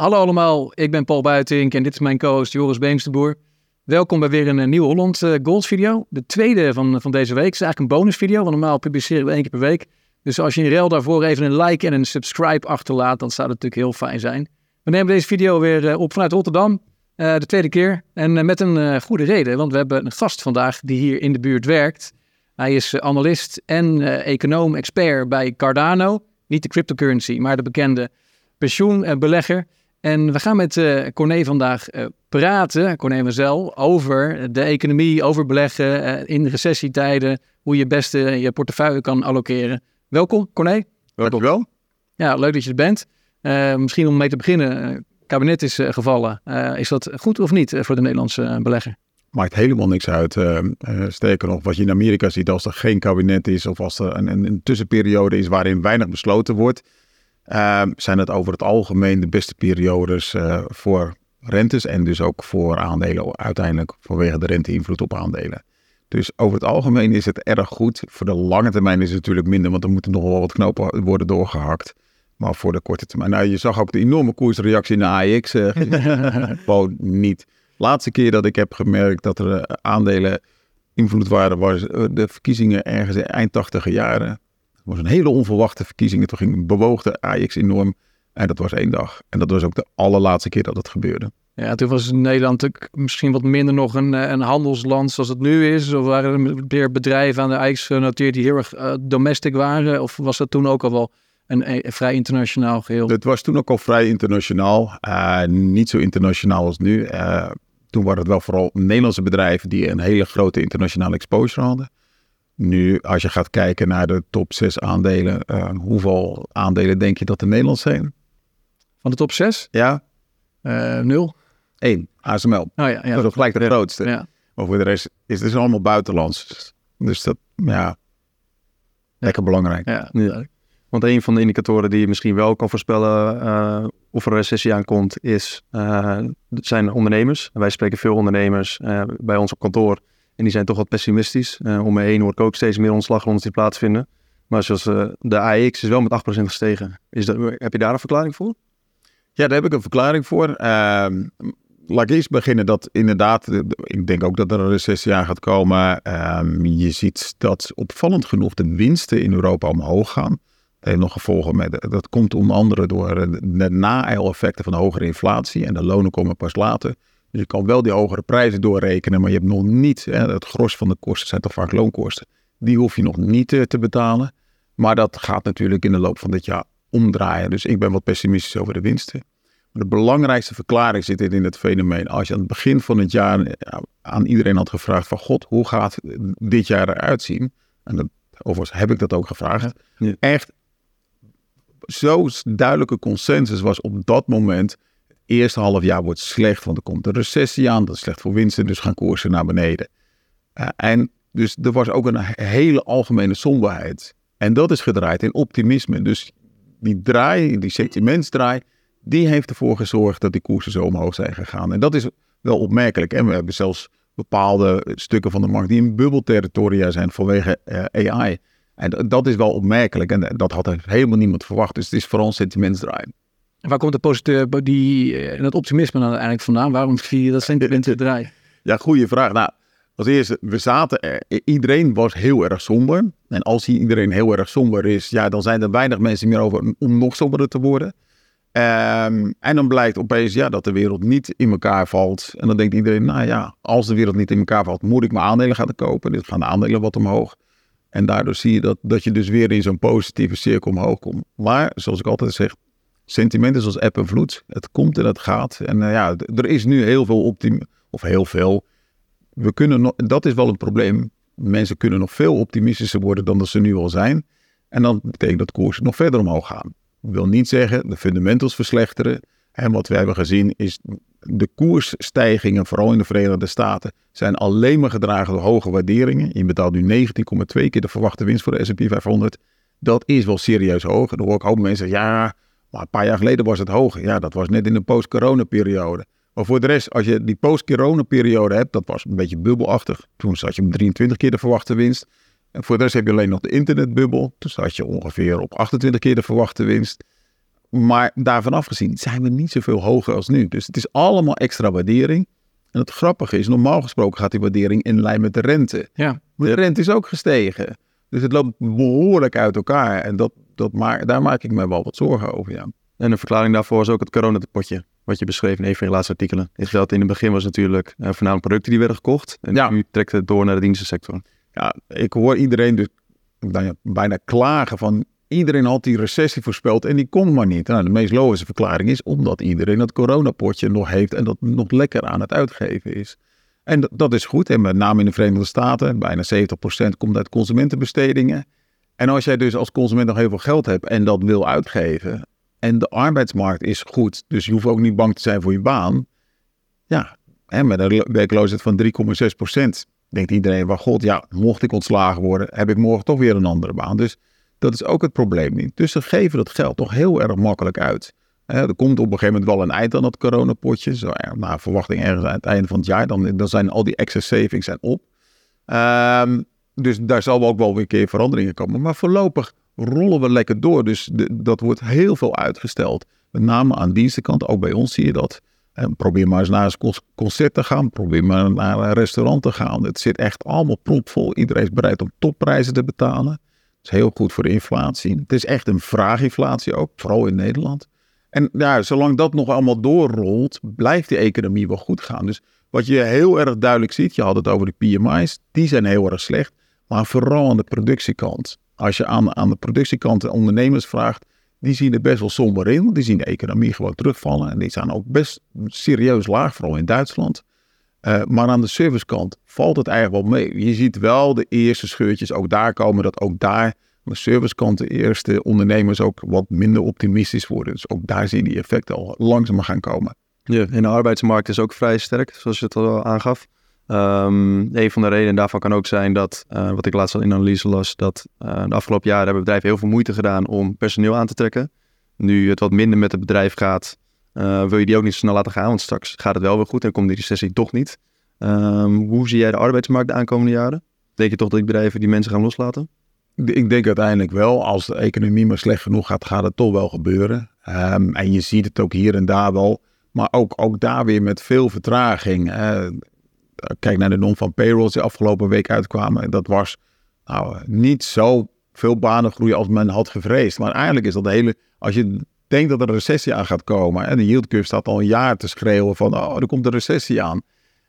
Hallo allemaal, ik ben Paul Buitink en dit is mijn co-host Joris Beemsterboer. Welkom bij weer een, nieuwe Holland uh, Goals video. De tweede van, van deze week. Het is eigenlijk een bonusvideo, want normaal publiceren we één keer per week. Dus als je in rel daarvoor even een like en een subscribe achterlaat, dan zou dat natuurlijk heel fijn zijn. We nemen deze video weer op vanuit Rotterdam, de tweede keer. En met een goede reden, want we hebben een gast vandaag die hier in de buurt werkt. Hij is analist en econoom, expert bij Cardano. Niet de cryptocurrency, maar de bekende pensioenbelegger. En we gaan met uh, Corné vandaag uh, praten, Corné Mazel, over de economie, over beleggen uh, in recessietijden, hoe je beste je portefeuille kan allokeren. Welkom, Corné. Dankjewel. Ja, leuk dat je er bent. misschien om mee te beginnen, het kabinet is gevallen. is dat goed of niet voor de Nederlandse belegger? Maakt helemaal niks uit. sterker nog, wat je in Amerika ziet als er geen kabinet is of als er een, een tussenperiode is waarin weinig besloten wordt zijn het over het algemeen de beste periodes uh, voor rentes en dus ook voor aandelen uiteindelijk vanwege de renteinvloed op aandelen. Dus over het algemeen is het erg goed. Voor de lange termijn is het natuurlijk minder, want er moeten nog wel wat knopen worden doorgehakt. Maar voor de korte termijn. Nou, je zag ook de enorme koersreactie in de AX. Gewoon niet. Laatste keer dat ik heb gemerkt dat er uh, aandelen invloed waren, was de verkiezingen ergens in eind 80 jaren was een hele onverwachte verkiezingen. Toen ging bewoog de Ajax enorm. En dat was één dag. En dat was ook de allerlaatste keer dat het gebeurde. Ja, toen was Nederland misschien wat minder nog een, eh, een handelsland zoals het nu is. Of waren er meer bedrijven aan de Ajax genoteerd die heel erg uh, domestic waren? Of was dat toen ook al wel een, een, vrij internationaal geheel? Het was toen ook al vrij internationaal. Uh, niet zo internationaal als nu. toen waren het wel vooral Nederlandse bedrijven die een hele grote internationale exposure hadden. Nu, als je gaat kijken naar de top 6 aandelen, uh, hoeveel aandelen denk je dat er Nederlands zijn? Van de top 6? Ja. Uh, nul. Eén, ASML. Oh, ja, ja. Dat is gelijk de grootste. Ja. Maar voor de rest is het dus allemaal buitenlands. Dus dat, ja, lekker belangrijk. Ja, ja. Want een van de indicatoren die je misschien wel kan voorspellen uh, of er een recessie aankomt, is, uh, zijn ondernemers. Wij spreken veel ondernemers bij ons op kantoor. En die zijn toch wat pessimistisch. Uh, om me heen hoor ik ook steeds meer ontslagrondes die plaatsvinden. Maar zoals uh, de AX is wel met 8% gestegen. Is dat, heb je daar een verklaring voor? Ja, daar heb ik een verklaring voor. Uh, laat ik eerst beginnen dat inderdaad, ik denk ook dat er een recessie aan gaat komen. Ehm, je ziet dat opvallend genoeg de winsten in Europa omhoog gaan. Dat heeft nog gevolgen met, dat komt onder andere door de na-effecten van de hogere inflatie. En de lonen komen pas later. Dus je kan wel die hogere prijzen doorrekenen, maar je hebt nog niet, hè, het gros van de kosten zijn toch vaak loonkosten. Die hoef je nog niet te, te betalen. Maar dat gaat natuurlijk in de loop van dit jaar omdraaien. Dus ik ben wat pessimistisch over de winsten. Maar de belangrijkste verklaring zit in het fenomeen. Als je aan het begin van het jaar aan iedereen had gevraagd van God, hoe gaat dit jaar eruit zien? En dat, overigens heb ik dat ook gevraagd. Echt zo duidelijke consensus was op dat moment eerste half jaar wordt slecht, want er komt een recessie aan. Dat is slecht voor winsten, dus gaan koersen naar beneden. Uh, en dus er was ook een hele algemene somberheid. En dat is gedraaid in optimisme. Dus die draai, die sentimentsdraai, die heeft ervoor gezorgd dat die koersen zo omhoog zijn gegaan. En dat is wel opmerkelijk. En we hebben zelfs bepaalde stukken van de markt die in bubbelterritoria zijn vanwege eh, AI. En dat is wel opmerkelijk. En dat had helemaal niemand verwacht. Dus het is vooral een sentimentsdraai. Waar komt de positieve, die, en eh, dat optimisme dan uiteindelijk vandaan? Waarom zie je dat sentiment draaien? Ja, goede vraag. Nou, als eerste, we zaten er, iedereen was heel erg somber. En als iedereen heel erg somber is, ja, dan zijn er weinig mensen meer over om nog somberder te worden. Um, en dan blijkt opeens ja, dat de wereld niet in elkaar valt. En dan denkt iedereen, nou ja, als de wereld niet in elkaar valt, moet ik mijn aandelen gaan kopen. Dus gaan de aandelen wat omhoog. En daardoor zie je dat, dat je dus weer in zo'n positieve cirkel omhoog komt. Maar, zoals ik altijd zeg, sentiment is als eb en vloed. Het komt en het gaat. En uh, ja, er is nu heel veel optimisme, of heel veel. We kunnen dat is wel een probleem. Mensen kunnen nog veel optimistischer worden dan dat ze nu al zijn. En dan betekent dat koersen nog verder omhoog gaan. Ik wil niet zeggen de fundamentals verslechteren. En wat we hebben gezien is de koersstijgingen, vooral in de Verenigde Staten, zijn alleen maar gedragen door hoge waarderingen. Je betaalt nu 19,2 keer de verwachte winst voor de S&P 500. Dat is wel serieus hoog. En dan hoor ik ook mensen zeggen, ja, maar een paar jaar geleden was het hoog. Ja, dat was net in de post-corona-periode. Maar voor de rest, als je die post-corona-periode hebt, dat was een beetje bubbelachtig. Toen zat je op 23 keer de verwachte winst. En voor de rest heb je alleen nog de internetbubbel. Toen zat je ongeveer op 28 keer de verwachte winst. maar daarvan afgezien zijn we niet zoveel hoger als nu. Dus het is allemaal extra waardering. En het grappige is, normaal gesproken gaat die waardering in lijn met de rente. Ja. De rente is ook gestegen. Dus het loopt behoorlijk uit elkaar. En dat, dat maak, daar maak ik me wel wat zorgen over, ja. En een verklaring daarvoor is ook het coronapotje. Wat je beschreef in een van je laatste artikelen. Is dat in het begin was natuurlijk uh, voornamelijk producten die werden gekocht. En Ja. nu trekt het door naar de dienstensector. Ja, ik hoor iedereen dus nou ja, bijna klagen van... Iedereen had die recessie voorspeld en die komt maar niet. Nou, de meest logische verklaring is omdat iedereen het coronapotje nog heeft... en dat nog lekker aan het uitgeven is. En dat, dat is goed. En met name in de Verenigde Staten, bijna 70% komt uit consumentenbestedingen. En als jij dus als consument nog heel veel geld hebt en dat wil uitgeven... en de arbeidsmarkt is goed, dus je hoeft ook niet bang te zijn voor je baan... ja, hè, met een werkloosheid van 3,6% denkt iedereen van god, ja, mocht ik ontslagen worden, heb ik morgen toch weer een andere baan. Dus dat is ook het probleem niet. Dus ze geven dat geld toch heel erg makkelijk uit. Er komt op een gegeven moment wel een eind aan dat coronapotje. Zo, ja, naar verwachting ergens aan het einde van het jaar. Dan, dan zijn al die excess savings op. Ehm, dus daar zal ook wel weer een keer veranderingen komen. Maar voorlopig rollen we lekker door. Dus de- dat wordt heel veel uitgesteld. Met name aan dienstenkant. Ook bij ons zie je dat. Probeer maar eens naar een concert te gaan. Probeer maar naar een restaurant te gaan. Het zit echt allemaal propvol. Iedereen is bereid om topprijzen te betalen. Dat is heel goed voor de inflatie. Het is echt een vraaginflatie ook. Vooral in Nederland. En ja, zolang dat nog allemaal doorrolt, blijft die economie wel goed gaan. Dus wat je heel erg duidelijk ziet, je had het over de PMI's, die zijn heel erg slecht. Maar vooral aan de productiekant. Als je aan, aan de productiekant de ondernemers vraagt, die zien er best wel somber in. Want die zien de economie gewoon terugvallen. En die zijn ook best serieus laag, vooral in Duitsland. Eh, maar aan de servicekant valt het eigenlijk wel mee. Je ziet wel de eerste scheurtjes ook daar komen. Dat ook daar aan de servicekant de eerste ondernemers ook wat minder optimistisch worden. Dus ook daar zie je die effecten al langzamer gaan komen. Ja, en de arbeidsmarkt is ook vrij sterk, zoals je het al aangaf. Ehm, een van de redenen daarvan kan ook zijn dat, eh, wat ik laatst al in analyse las, dat eh, de afgelopen jaren hebben bedrijven heel veel moeite gedaan om personeel aan te trekken. Nu het wat minder met het bedrijf gaat, eh, wil je die ook niet zo snel laten gaan, want straks gaat het wel weer goed en komt die recessie toch niet. Ehm, hoe zie jij de arbeidsmarkt de aankomende jaren? Denk je toch dat die bedrijven die mensen gaan loslaten? Ik denk uiteindelijk wel, als de economie maar slecht genoeg gaat, gaat het toch wel gebeuren. Ehm, en je ziet het ook hier en daar wel. Maar ook, ook daar weer met veel vertraging. Kijk naar de non van payrolls die afgelopen week uitkwamen. Dat was nou, niet zo veel banengroei als men had gevreesd. Maar eigenlijk is dat de hele... Als je denkt dat er een recessie aan gaat komen... en de yield curve staat al een jaar te schreeuwen van... oh, er komt een recessie aan.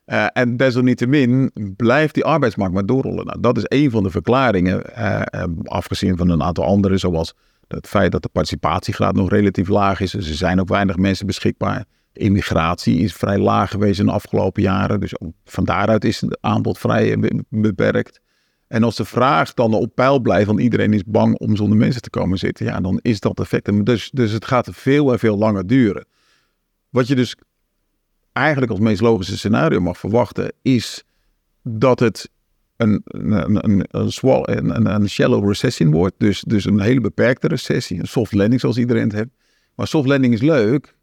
Eh, en desalniettemin blijft die arbeidsmarkt maar doorrollen. Nou, dat is een van de verklaringen, eh, eh, afgezien van een aantal andere, zoals het feit dat de participatiegraad nog relatief laag is. Er zijn ook weinig mensen beschikbaar. Immigratie is vrij laag geweest in de afgelopen jaren. Dus van daaruit is het aanbod vrij be- beperkt. En als de vraag dan op peil blijft, want iedereen is bang om zonder mensen te komen zitten, ja, dan is dat effect. Dus, dus het gaat veel en veel langer duren. Wat je dus eigenlijk als meest logische scenario mag verwachten, is dat het een, een, een, een, een shallow recession wordt. Dus, dus een hele beperkte recessie. Een soft landing zoals iedereen het heeft. Maar soft landing is leuk.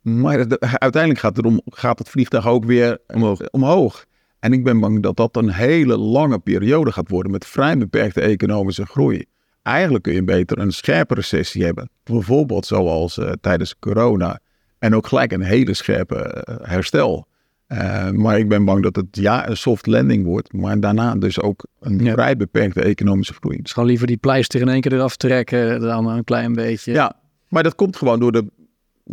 Maar uiteindelijk gaat, het gaat het vliegtuig ook weer Omhoog. omhoog. En ik ben bang dat dat een hele lange periode gaat worden met vrij beperkte economische groei. Eigenlijk kun je beter een scherpe recessie hebben. Bijvoorbeeld zoals eh, tijdens corona. En ook gelijk een hele scherpe eh, herstel. Eh, maar ik ben bang dat het ja een soft landing wordt. Maar daarna dus ook een Ja. vrij beperkte economische groei. Dus gewoon liever die pleister in één keer eraf trekken dan een klein beetje. Ja, maar dat komt gewoon door de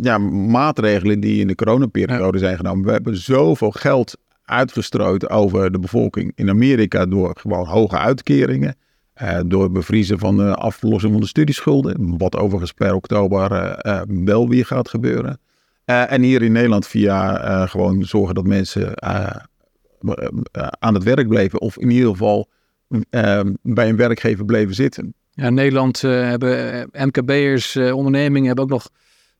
ja, maatregelen die in de coronaperiode zijn genomen. We hebben zoveel geld uitgestrooid over de bevolking in Amerika door gewoon hoge uitkeringen. eh, door het bevriezen van de aflossing van de studieschulden. Wat overigens per oktober eh, eh, wel weer gaat gebeuren. En hier in Nederland via gewoon zorgen dat mensen aan het werk bleven. Of in ieder geval bij een werkgever bleven zitten. Ja, in Nederland hebben MKB'ers, ondernemingen hebben ook nog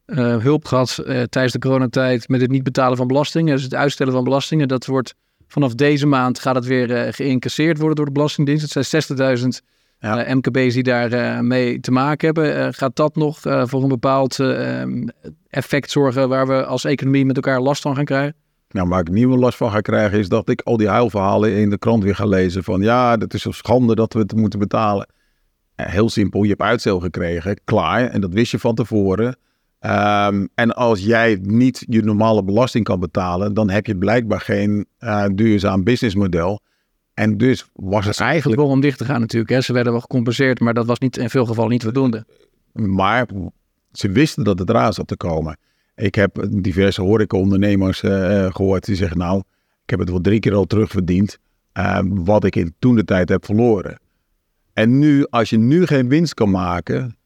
eh, hulp gehad eh, tijdens de coronatijd met het niet betalen van belastingen. Dus het uitstellen van belastingen. Dat wordt vanaf deze maand gaat het weer eh, geïncasseerd worden door de Belastingdienst. Het zijn 60.000 Ja. eh, MKB's die daar mee te maken hebben. Gaat dat nog voor een bepaald effect zorgen waar we als economie met elkaar last van gaan krijgen? Nou, waar ik nieuwe last van ga krijgen is dat ik al die huilverhalen in de krant weer ga lezen. Van ja, het is een schande dat we het moeten betalen. heel simpel, je hebt uitstel gekregen, klaar. En dat wist je van tevoren. Ehm, en als jij niet je normale belasting kan betalen, dan heb je blijkbaar geen uh, duurzaam businessmodel. En dus was het eigenlijk... om dicht te gaan natuurlijk. Hè. Ze werden wel gecompenseerd, maar dat was niet, in veel gevallen niet voldoende. Maar ze wisten dat het eraan zat te komen. Ik heb diverse horecaondernemers uh, gehoord die zeggen... nou, ik heb het wel drie keer al terugverdiend... Uh, wat ik in toen de tijd heb verloren. En nu, als je nu geen winst kan maken...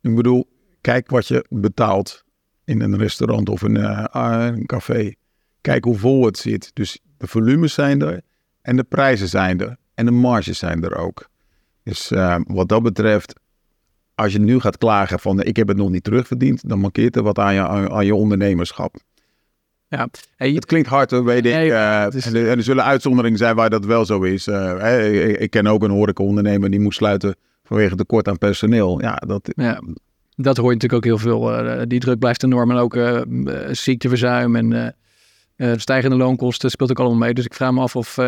Ik bedoel, kijk wat je betaalt in een restaurant of een, uh, een café. Kijk hoe vol het zit. Dus de volumes zijn er en de prijzen zijn er. En de marges zijn er ook. Dus uh, wat dat betreft, als je nu gaat klagen van ik heb het nog niet terugverdiend, dan mankeert er wat aan je, aan, je ondernemerschap. Ja. Hey, het klinkt hard, weet ik. uh, is... en, er, zullen uitzonderingen zijn waar dat wel zo is. Uh, ik, ik, ken ook een horecaondernemer die moet sluiten vanwege tekort aan personeel. Ja, dat, ja. Dat hoor je natuurlijk ook heel veel. Uh, die druk blijft enorm. En ook ziekteverzuim en stijgende loonkosten speelt ook allemaal mee. Dus ik vraag me af of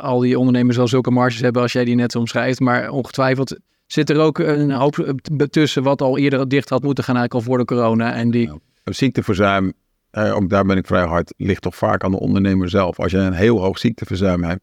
al die ondernemers wel zulke marges hebben als jij die net omschrijft. Maar ongetwijfeld zit er ook een hoop tussen wat al eerder dicht had moeten gaan eigenlijk al voor de corona. En die... Ziekteverzuim, eh, ook daar ben ik vrij hard, ligt toch vaak aan de ondernemer zelf. Als je een heel hoog ziekteverzuim hebt,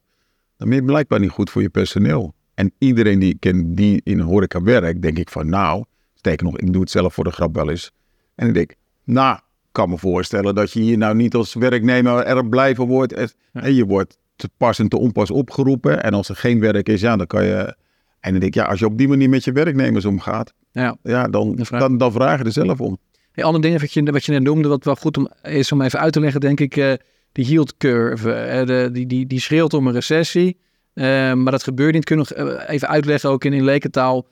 dan ben je blijkbaar niet goed voor je personeel. En iedereen die ik ken die in horeca werkt, denk ik van nou, steek nog, ik doe het zelf voor de grap wel eens. En ik denk, nou, kan me voorstellen dat je hier nou niet als werknemer erg blijven wordt. En je wordt te pas en te onpas opgeroepen. En als er geen werk is, ja, dan kan je en dan denk ik, ja, als je op die manier met je werknemers omgaat, ja. Ja, dan, dan, dan vraag je er zelf om. Een ander ding wat je, wat je net noemde, wat wel goed om, is om even uit te leggen, denk ik, uh, de yield curve. Uh, de, die, die, die schreeuwt om een recessie, uh, maar dat gebeurt niet. Kun je nog even uitleggen, ook in, in lekentaal,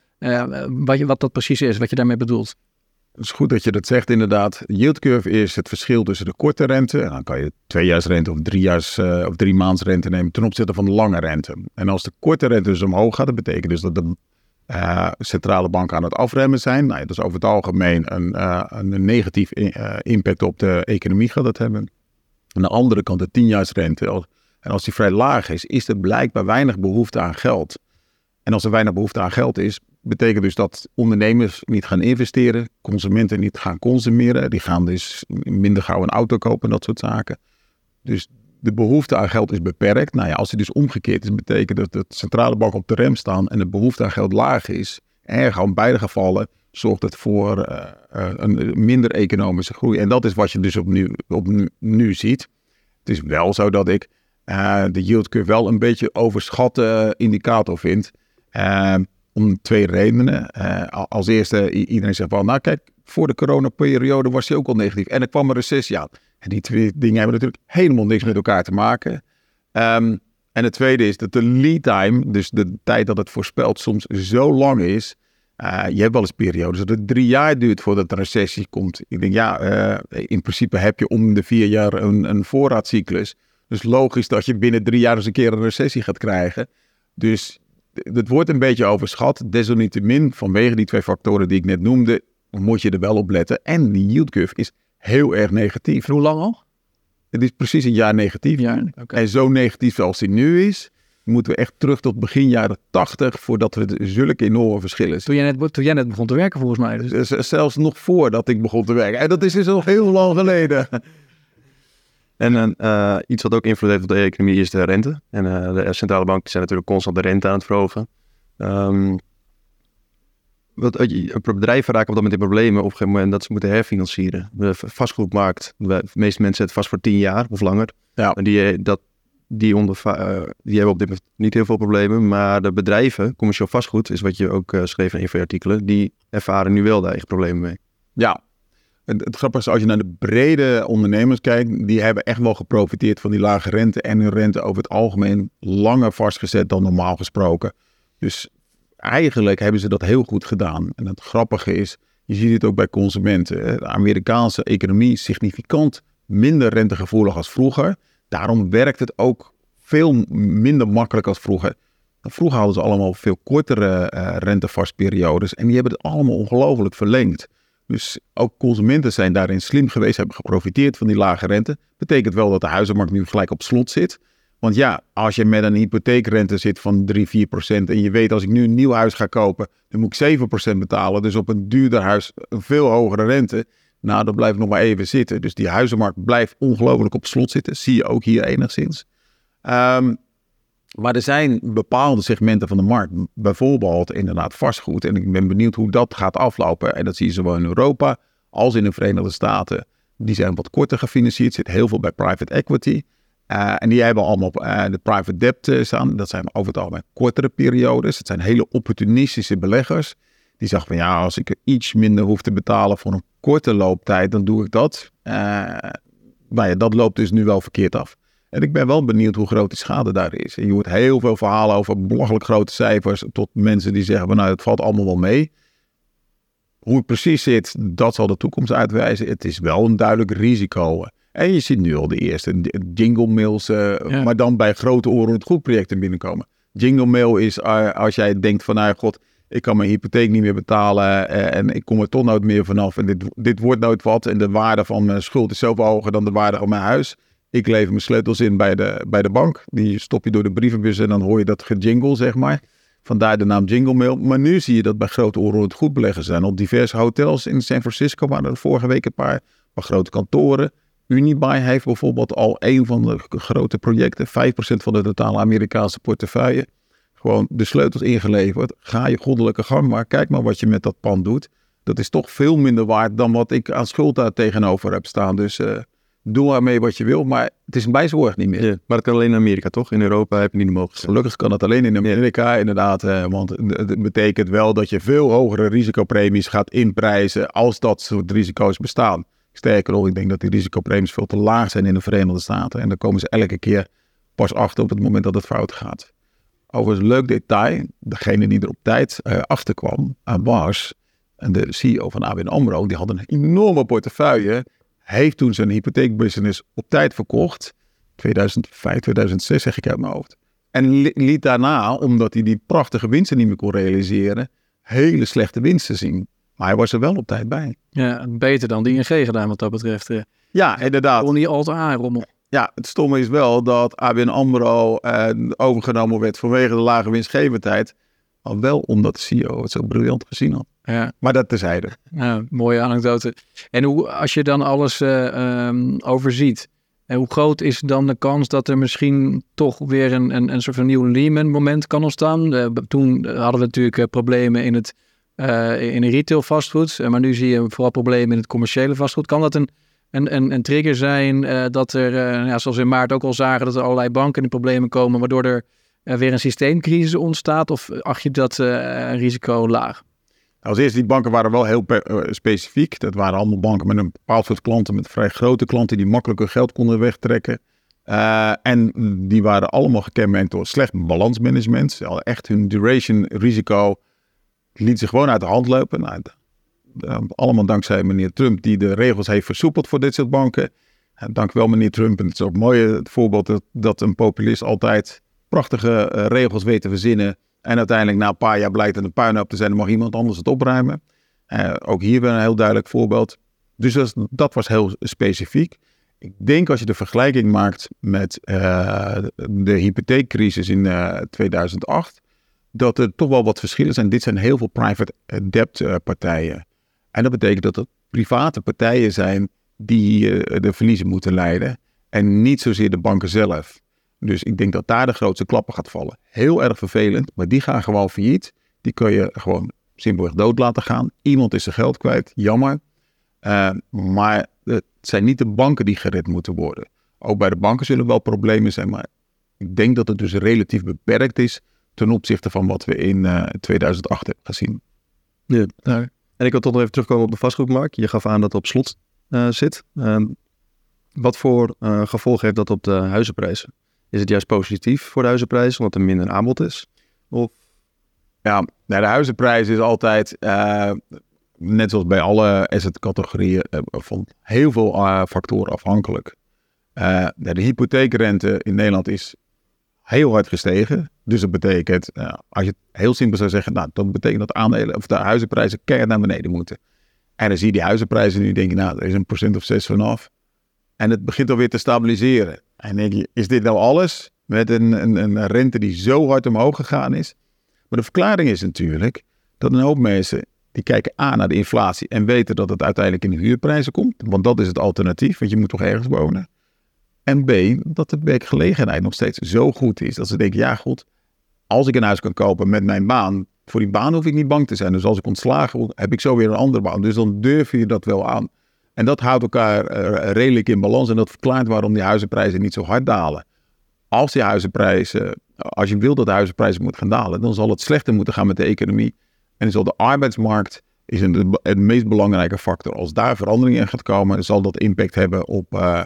wat, wat dat precies is, wat je daarmee bedoelt? Het is goed dat je dat zegt, inderdaad. Yield curve is het verschil tussen de korte rente. En dan kan je tweejaarsrente of driejaars of drie maands rente nemen ten opzichte van de lange rente. En als de korte rente dus omhoog gaat, dat betekent dus dat de uh, centrale banken aan het afremmen zijn. Nou, dat is over het algemeen een, een negatief impact op de economie gaat dat hebben. Aan de andere kant de tienjaarsrente. En als die vrij laag is, is er blijkbaar weinig behoefte aan geld. En als er weinig behoefte aan geld is, betekent dus dat ondernemers niet gaan investeren, consumenten niet gaan consumeren. Die gaan dus minder gauw een auto kopen, dat soort zaken. Dus de behoefte aan geld is beperkt. Nou ja, als het dus omgekeerd is, betekent dat de centrale bank op de rem staan en de behoefte aan geld laag is. Erg in beide gevallen zorgt het voor uh, een minder economische groei. En dat is wat je dus op nu, op nu, ziet. Het is wel zo dat ik uh, de yield curve wel een beetje overschatte indicator vind. Om twee redenen. Uh, als eerste, iedereen zegt van, nou kijk, voor de coronaperiode was hij ook al negatief. En er kwam een recessie aan. En die twee dingen hebben natuurlijk helemaal niks met elkaar te maken. Um, en het tweede is dat de lead time, dus de tijd dat het voorspelt, soms zo lang is. Uh, je hebt wel eens periodes dat het drie jaar duurt voordat de recessie komt. Ik denk, ja, uh, in principe heb je om de vier jaar een, een voorraadcyclus. Dus logisch dat je binnen drie jaar eens een keer een recessie gaat krijgen. Dus het wordt een beetje overschat. Desalniettemin, vanwege die twee factoren die ik net noemde, moet je er wel op letten. En die yield curve is heel erg negatief. Hoe lang al? Het is precies een jaar negatief. Ja, En zo negatief als die nu is, moeten we echt terug tot begin jaren 80 voordat we zulke enorme verschillen zien. Toen jij, net, toen jij net begon te werken volgens mij. Dus. Zelfs nog voordat ik begon te werken. En dat is dus al heel lang geleden. En uh, iets wat ook invloed heeft op de economie is de rente. En uh, de centrale banken zijn natuurlijk constant de rente aan het verhogen. Um, wat, bedrijven raken op dat moment in problemen op een gegeven moment dat ze moeten herfinancieren. De vastgoedmarkt, de meeste mensen zetten vast voor tien jaar of langer. Ja. En die, dat, die, onder, uh, die hebben op dit moment niet heel veel problemen. Maar de bedrijven, commercieel vastgoed, is wat je ook schreef in een van je artikelen, die ervaren nu wel de eigen problemen mee. Ja, het, het grappige is, als je naar de brede ondernemers kijkt, die hebben echt wel geprofiteerd van die lage rente en hun rente over het algemeen langer vastgezet dan normaal gesproken. Dus eigenlijk hebben ze dat heel goed gedaan. En het grappige is, je ziet het ook bij consumenten. De Amerikaanse economie is significant minder rentegevoelig als vroeger. Daarom werkt het ook veel minder makkelijk als vroeger. Vroeger hadden ze allemaal veel kortere uh, rentevastperiodes en die hebben het allemaal ongelooflijk verlengd. Dus ook consumenten zijn daarin slim geweest, hebben geprofiteerd van die lage rente. Betekent wel dat de huizenmarkt nu gelijk op slot zit. Want ja, als je met een hypotheekrente zit van 3, 4 procent en je weet als ik nu een nieuw huis ga kopen, dan moet ik 7 procent betalen. Dus op een duurder huis een veel hogere rente. Nou, dat blijft nog maar even zitten. Dus die huizenmarkt blijft ongelooflijk op slot zitten. Zie je ook hier enigszins. Um, maar er zijn bepaalde segmenten van de markt, bijvoorbeeld inderdaad vastgoed. En ik ben benieuwd hoe dat gaat aflopen. En dat zie je zowel in Europa als in de Verenigde Staten. Die zijn wat korter gefinancierd. zit heel veel bij private equity. Uh, en die hebben allemaal uh, de private debt uh, staan. Dat zijn over het algemeen kortere periodes. Het zijn hele opportunistische beleggers. Die zeggen van ja, als ik iets minder hoef te betalen voor een korte looptijd, dan doe ik dat. maar ja, dat loopt dus nu wel verkeerd af. En ik ben wel benieuwd hoe groot die schade daar is. En je hoort heel veel verhalen over belachelijk grote cijfers. Tot mensen die zeggen van nou, het valt allemaal wel mee. Hoe het precies zit, dat zal de toekomst uitwijzen. Het is wel een duidelijk risico. En je ziet nu al de eerste jingle mails, uh, maar dan bij grote oren het goed projecten binnenkomen. Jingle mail is uh, als jij denkt van nou god, ik kan mijn hypotheek niet meer betalen uh, en ik kom er toch nooit meer vanaf en dit, dit wordt nooit wat en de waarde van mijn schuld is zoveel hoger dan de waarde van mijn huis. Ik lever mijn sleutels in bij de, bij de bank. Die stop je door de brievenbus en dan hoor je dat gejingle, zeg maar. Vandaar de naam Jingle Mail. Maar nu zie je dat bij grote het goed beleggen zijn. Op diverse hotels in San Francisco waren er vorige week een paar, paar grote kantoren. Unibuy heeft bijvoorbeeld al een van de grote projecten. 5% van de totale Amerikaanse portefeuille. Gewoon de sleutels ingeleverd. Ga je goddelijke gang maar. Kijk maar wat je met dat pand doet. Dat is toch veel minder waard dan wat ik aan schuld daar tegenover heb staan. Dus... Uh, doe ermee wat je wil, maar het is een bijzorg niet meer. Ja, maar het kan alleen in Amerika, toch? In Europa heb je niet de mogelijkheid. Gelukkig kan het alleen in Amerika, inderdaad. Eh, want het betekent wel dat je veel hogere risicopremies gaat inprijzen als dat soort risico's bestaan. Sterker nog, ik denk dat die risicopremies veel te laag zijn in de Verenigde Staten. En dan komen ze elke keer pas achter op het moment dat het fout gaat. Overigens, een leuk detail. Degene die er op tijd uh, achter kwam, was en de CEO van ABN AMRO. Die had een enorme portefeuille heeft toen zijn hypotheekbusiness op tijd verkocht. 2005, 2006 zeg ik uit mijn hoofd. En liet daarna, omdat hij die prachtige winsten niet meer kon realiseren, hele slechte winsten zien. Maar hij was er wel op tijd bij. Ja, beter dan die ING gedaan wat dat betreft. Ja, inderdaad. Kon niet al te aanrommel. Ja, het stomme is wel dat ABN AMRO eh, overgenomen werd vanwege de lage winstgevendheid. Maar wel omdat de CEO het zo briljant gezien had. Ja. Maar dat terzijde. Ja, mooie anekdote. En hoe, als je dan alles uh, um, overziet, en hoe groot is dan de kans dat er misschien toch weer een, een, een soort van nieuw Lehman-moment kan ontstaan? Uh, toen hadden we natuurlijk uh, problemen in het in de retail vastgoed, maar nu zie je vooral problemen in het commerciële vastgoed. Kan dat een, een, een, een trigger zijn dat er, ja, zoals we in maart ook al zagen, dat er allerlei banken in problemen komen, waardoor er weer een systeemcrisis ontstaat? Of acht je dat risico laag? Als eerste, die banken waren wel heel eh, specifiek. Dat waren allemaal banken met een bepaald soort klanten, met vrij grote klanten die makkelijk hun geld konden wegtrekken. Uh, en die waren allemaal gekenmerkt door slecht balansmanagement. Ze hadden echt hun duration risico liet zich gewoon uit de hand lopen. Nou, allemaal dankzij meneer Trump die de regels heeft versoepeld voor dit soort banken. En dank wel meneer Trump. En het is ook mooi het voorbeeld dat, dat een populist altijd prachtige regels weet te verzinnen en uiteindelijk na een paar jaar blijkt het een puinhoop te zijn. Dan mag iemand anders het opruimen. Uh, ook hier weer een heel duidelijk voorbeeld. Dus dat, was heel specifiek. Ik denk als je de vergelijking maakt met uh, de hypotheekcrisis in uh, eh, 2008, dat er toch wel wat verschillen zijn. Dit zijn heel veel private debt partijen. En dat betekent dat het private partijen zijn die de verliezen moeten leiden. En niet zozeer de banken zelf. Dus ik denk dat daar de grootste klappen gaat vallen. Heel erg vervelend, maar die gaan gewoon failliet. Die kun je gewoon simpelweg dood laten gaan. Iemand is zijn geld kwijt, jammer. Uh, maar het zijn niet de banken die gered moeten worden. Ook bij de banken zullen wel problemen zijn, maar ik denk dat het dus relatief beperkt is ten opzichte van wat we in uh, eh, 2008 hebben gezien. Ja. En ik wil toch nog even terugkomen op de vastgoedmarkt. Je gaf aan dat het op slot uh, zit. Ehm, wat voor gevolgen heeft dat op de huizenprijzen? Is het juist positief voor de huizenprijs, omdat er minder aanbod is? Of? Ja, nou, de huizenprijs is altijd, uh, net zoals bij alle assetcategorieën, uh, van heel veel uh, factoren afhankelijk. de hypotheekrente in Nederland is heel hard gestegen. Dus dat betekent, als je het heel simpel zou zeggen, nou, dat betekent dat aandelen of de huizenprijzen keihard naar beneden moeten. En dan zie je die huizenprijzen nu denk je, nou, er is een procent of zes vanaf. En het begint alweer te stabiliseren. En denk je, is dit nou alles? met een, een, een rente die zo hard omhoog gegaan is. Maar de verklaring is natuurlijk dat een hoop mensen die kijken A naar de inflatie en weten dat het uiteindelijk in de huurprijzen komt. Want dat is het alternatief, want je moet toch ergens wonen. En B, dat de werkgelegenheid nog steeds zo goed is dat ze denken, ja goed, als ik een huis kan kopen met mijn baan, voor die baan hoef ik niet bang te zijn. Dus als ik ontslagen word, heb ik zo weer een andere baan. Dus dan durf je dat wel aan. En dat houdt elkaar uh, redelijk in balans en dat verklaart waarom die huizenprijzen niet zo hard dalen. Als die huizenprijzen, als je wil dat de huizenprijzen moeten gaan dalen, dan zal het slechter moeten gaan met de economie. En zal de arbeidsmarkt is een, het meest belangrijke factor. Als daar verandering in gaat komen, zal dat impact hebben op, uh,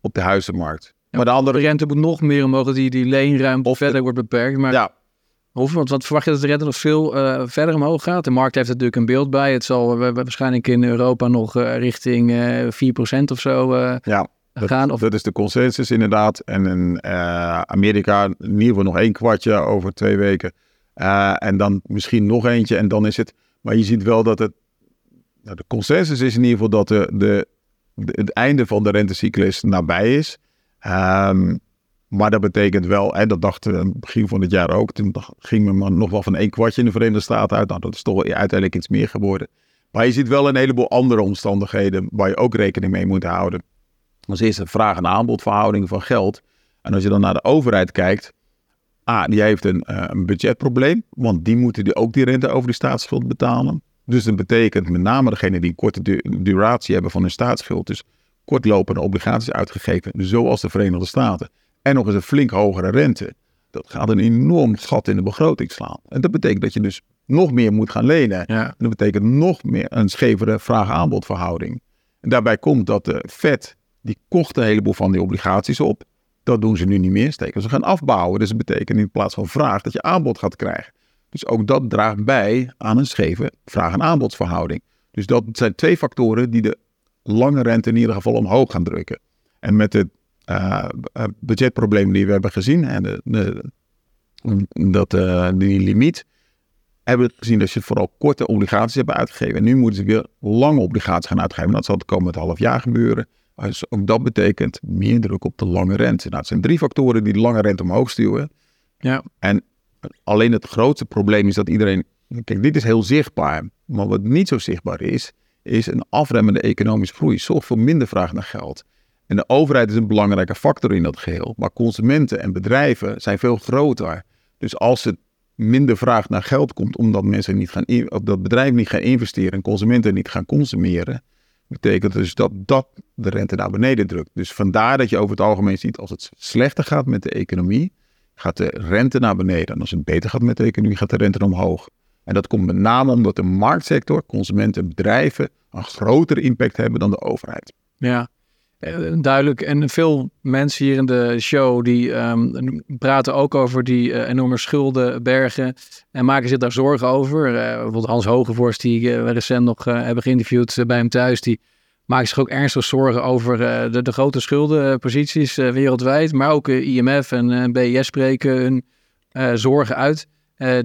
op de huizenmarkt. Ja, maar de andere rente moet nog meer omhoog, die, die leenruimte of verder wordt beperkt. Maar ja. Of, want wat verwacht je dat de rente nog veel uh, verder omhoog gaat? De markt heeft er natuurlijk een beeld bij. Het zal uh, waarschijnlijk in Europa nog richting 4% of zo ja. gaan. Of... Dat is de consensus inderdaad. En in Amerika in ieder geval nog één kwartje over twee weken. en dan misschien nog eentje en dan is het... Maar je ziet wel dat het... Nou, de consensus is in ieder geval dat de, de, het einde van de rentecyclus nabij is. Um, maar dat betekent wel, en dat dachten we aan het begin van het jaar ook, toen ging men maar nog wel van één kwartje in de Verenigde Staten uit. Nou, dat is toch uiteindelijk iets meer geworden. Maar je ziet wel een heleboel andere omstandigheden waar je ook rekening mee moet houden. Als eerste vraag- en aanbodverhouding van geld. En als je dan naar de overheid kijkt, A, die heeft een, uh, een budgetprobleem, want die moeten die ook die rente over de staatsschuld betalen. Dus dat betekent met name degene die een korte du duratie hebben van hun staatsschuld, dus kortlopende obligaties uitgegeven, zoals de Verenigde Staten, en nog eens een flink hogere rente, dat gaat een enorm gat in de begroting slaan. En dat betekent dat je dus nog meer moet gaan lenen. Ja. En dat betekent nog meer een schevere vraag-aanbodverhouding. En daarbij komt dat de Fed, die kocht een heleboel van die obligaties op. Dat doen ze nu niet meer, steken ze gaan afbouwen. Dus dat betekent in plaats van vraag dat je aanbod gaat krijgen. Dus ook dat draagt bij aan een scheve vraag- en aanbodsverhouding. Dus dat zijn twee factoren die de lange rente in ieder geval omhoog gaan drukken. En met de uh, budgetproblemen die we hebben gezien en de, de, dat, uh, die limiet, hebben we gezien dat ze vooral korte obligaties hebben uitgegeven. En nu moeten ze weer lange obligaties gaan uitgeven. Dat zal het komend half jaar gebeuren. Dus ook dat betekent meer druk op de lange rente. Nou, het zijn drie factoren die de lange rente omhoog stuwen. Ja. En alleen het grootste probleem is dat iedereen. Kijk, dit is heel zichtbaar. Maar wat niet zo zichtbaar is, is een afremmende economische groei. Zorgt voor minder vraag naar geld. En de overheid is een belangrijke factor in dat geheel. Maar consumenten en bedrijven zijn veel groter. Dus als er minder vraag naar geld komt, omdat mensen niet gaan, dat bedrijven niet gaan investeren en consumenten niet gaan consumeren, betekent dus dat dat de rente naar beneden drukt. Dus vandaar dat je over het algemeen ziet, als het slechter gaat met de economie, gaat de rente naar beneden. En als het beter gaat met de economie, gaat de rente omhoog. En dat komt met name omdat de marktsector, consumenten en bedrijven een grotere impact hebben dan de overheid. Ja, duidelijk. En veel mensen hier in de show die um, praten ook over die uh, enorme schuldenbergen en maken zich daar zorgen over. Uh, bijvoorbeeld Hans Hogevorst, die we recent nog hebben geïnterviewd bij hem thuis, die maakt zich ook ernstig zorgen over de, de, grote schuldenposities wereldwijd. Maar ook IMF en BIS spreken hun zorgen uit.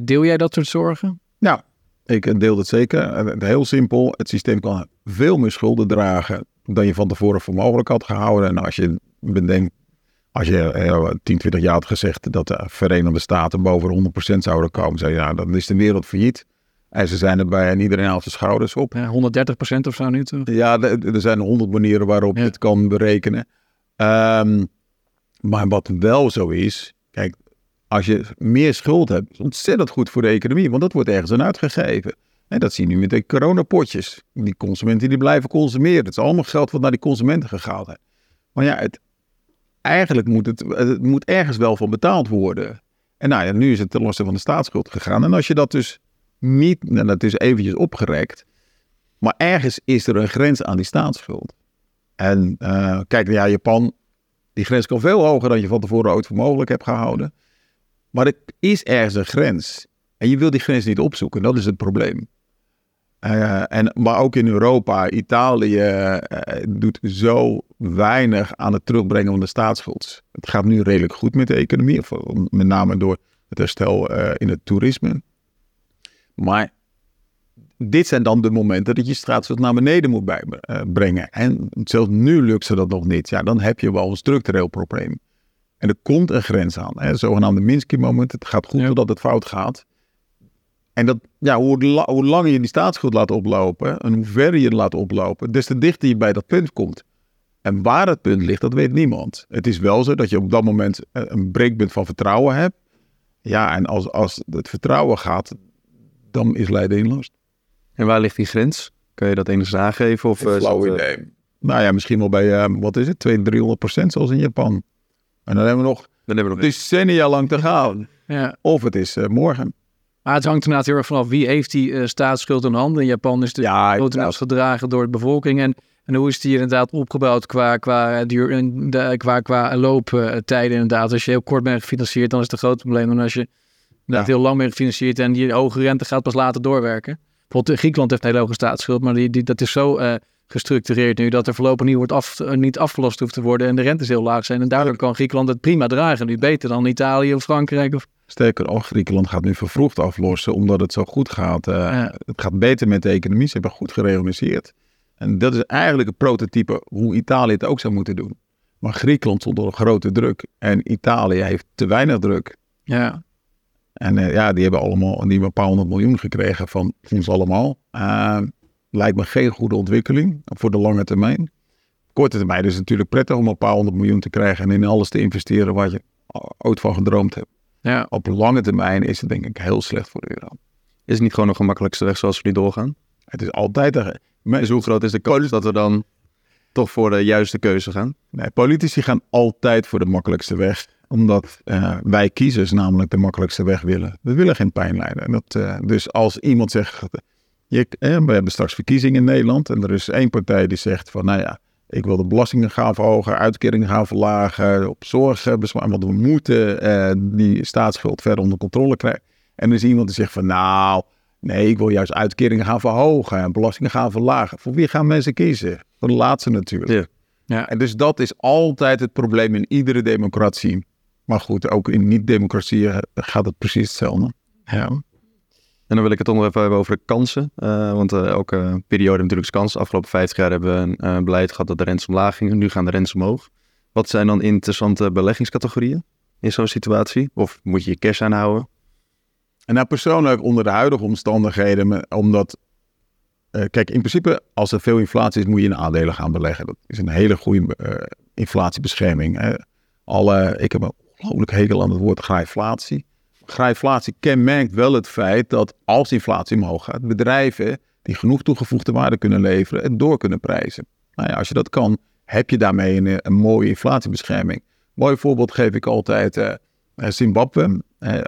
deel jij dat soort zorgen? Nou, ik deel het zeker. Heel simpel, het systeem kan veel meer schulden dragen dan je van tevoren voor mogelijk had gehouden. En als je bedenkt, als je eh, 10, 20 jaar had gezegd dat de Verenigde Staten boven 100% zouden komen, zei je, ja, dan is de wereld failliet. En ze zijn erbij en iedereen haalt zijn schouders op. Ja, 130% of zo nu toch? Ja, er zijn honderd manieren waarop je het kan berekenen. Um, maar wat wel zo is, kijk, als je meer schuld hebt, is ontzettend goed voor de economie, want dat wordt ergens aan uitgegeven. En dat zie je nu met de coronapotjes. Die consumenten die blijven consumeren. Het is allemaal geld wat naar die consumenten gegaan is. Maar ja, het, eigenlijk moet het, het moet ergens wel van betaald worden. En nou ja, nu is het ten laste van de staatsschuld gegaan. En als je dat dus niet, en nou, dat is eventjes opgerekt. Maar ergens is er een grens aan die staatsschuld. En uh, kijk, ja, Japan, die grens kan veel hoger dan je van tevoren ooit voor mogelijk hebt gehouden. Maar er is ergens een grens. En je wil die grens niet opzoeken, dat is het probleem. Uh, en, maar ook in Europa, Italië uh, doet zo weinig aan het terugbrengen van de staatsschuld. Het gaat nu redelijk goed met de economie, met name door het herstel uh, in het toerisme. Maar dit zijn dan de momenten dat je staatsschuld naar beneden moet bijbrengen. En zelfs nu lukt ze dat nog niet. Ja, dan heb je wel een structureel probleem. En er komt een grens aan. Hè? Zogenaamde Minsky-moment. Het gaat goed Ja. totdat het fout gaat. En dat, ja, hoe, la- hoe langer je die staatsschuld laat oplopen en hoe verder je het laat oplopen, des te dichter je bij dat punt komt. En waar het punt ligt, dat weet niemand. Het is wel zo dat je op dat moment eh, een breekpunt van vertrouwen hebt. Ja, en als, als het vertrouwen gaat, dan is Leiden in last. En waar ligt die grens? Kan je dat enigszins aangeven? Of, eh, is Flauw dat, eh, idee. Nou ja, misschien wel bij, eh, wat is het, 200, 300 procent zoals in Japan. En dan hebben we nog Dan hebben we nog decennia lang te gaan. Ja. Of het is morgen. Maar het hangt inderdaad heel erg vanaf wie heeft die eh, staatsschuld in handen. In Japan is de Ja, grotendeels gedragen door de bevolking. En, en hoe is die inderdaad opgebouwd qua, qua, duur, qua, qua looptijden inderdaad. Als je heel kort bent gefinancierd, dan is het een groot probleem. Dan als je inderdaad Ja. heel lang bent gefinancierd en die hoge rente gaat pas later doorwerken. Bijvoorbeeld eh, Griekenland heeft een hele hoge staatsschuld, maar die, die, dat is zo eh, gestructureerd nu dat er voorlopig niet, wordt af, niet afgelost hoeft te worden en de rentes heel laag zijn. En daardoor kan Griekenland het prima dragen. Nu beter dan Italië of Frankrijk. Of, Sterker nog, Griekenland gaat nu vervroegd aflossen omdat het zo goed gaat. Eh, Ja. Het gaat beter met de economie. Ze hebben goed gereorganiseerd. En dat is eigenlijk een prototype hoe Italië het ook zou moeten doen. Maar Griekenland stond onder grote druk. En Italië heeft te weinig druk. ja, En eh, ja, die hebben allemaal die hebben een paar honderd miljoen gekregen van ons allemaal. Eh, lijkt me geen goede ontwikkeling voor de lange termijn. Korte termijn is het natuurlijk prettig om een paar honderd miljoen te krijgen en in alles te investeren waar je ooit van gedroomd hebt. Ja. Op lange termijn is het denk ik heel slecht voor de euro. Is het niet gewoon nog een makkelijkste weg zoals we nu doorgaan? Het is altijd. Dus hoe groot is de kans dat we dan toch voor de juiste keuze gaan? Nee, politici gaan altijd voor de makkelijkste weg. Omdat eh, wij kiezers namelijk de makkelijkste weg willen. We willen geen pijn lijden. En dat, eh, dus als iemand zegt... Je, eh, we hebben straks verkiezingen in Nederland. En er is één partij die zegt van... Nou ja, ik wil de belastingen gaan verhogen. Uitkeringen gaan verlagen. Op zorg eh, bezwaren. Want we moeten eh, die staatsschuld verder onder controle krijgen. En er is iemand die zegt van... Nou, nee, ik wil juist uitkeringen gaan verhogen. En belastingen gaan verlagen. Voor wie gaan mensen kiezen? Voor de laatste natuurlijk. Ja. Ja. En dus dat is altijd het probleem in iedere democratie. Maar goed, ook in niet-democratieën gaat het precies hetzelfde. Ja. En dan wil ik het even hebben over de kansen. Eh, want eh, elke periode heeft natuurlijk kans. Afgelopen 50 jaar hebben we een eh, beleid gehad dat de rentes omlaag gingen. Nu gaan de rentes omhoog. Wat zijn dan interessante beleggingscategorieën in zo'n situatie? Of moet je je cash aanhouden? En nou persoonlijk onder de huidige omstandigheden, omdat... kijk, in principe, als er veel inflatie is, moet je in aandelen gaan beleggen. Dat is een hele goede inflatiebescherming. Alle, ik heb een ongelooflijk hekel aan het woord grijflatie. Grijflatie kenmerkt wel het feit dat als inflatie omhoog gaat, bedrijven die genoeg toegevoegde waarde kunnen leveren, het door kunnen prijzen. Nou ja, als je dat kan, heb je daarmee een, een mooie inflatiebescherming. Mooi voorbeeld geef ik altijd eh, eh, Zimbabwe. Eh,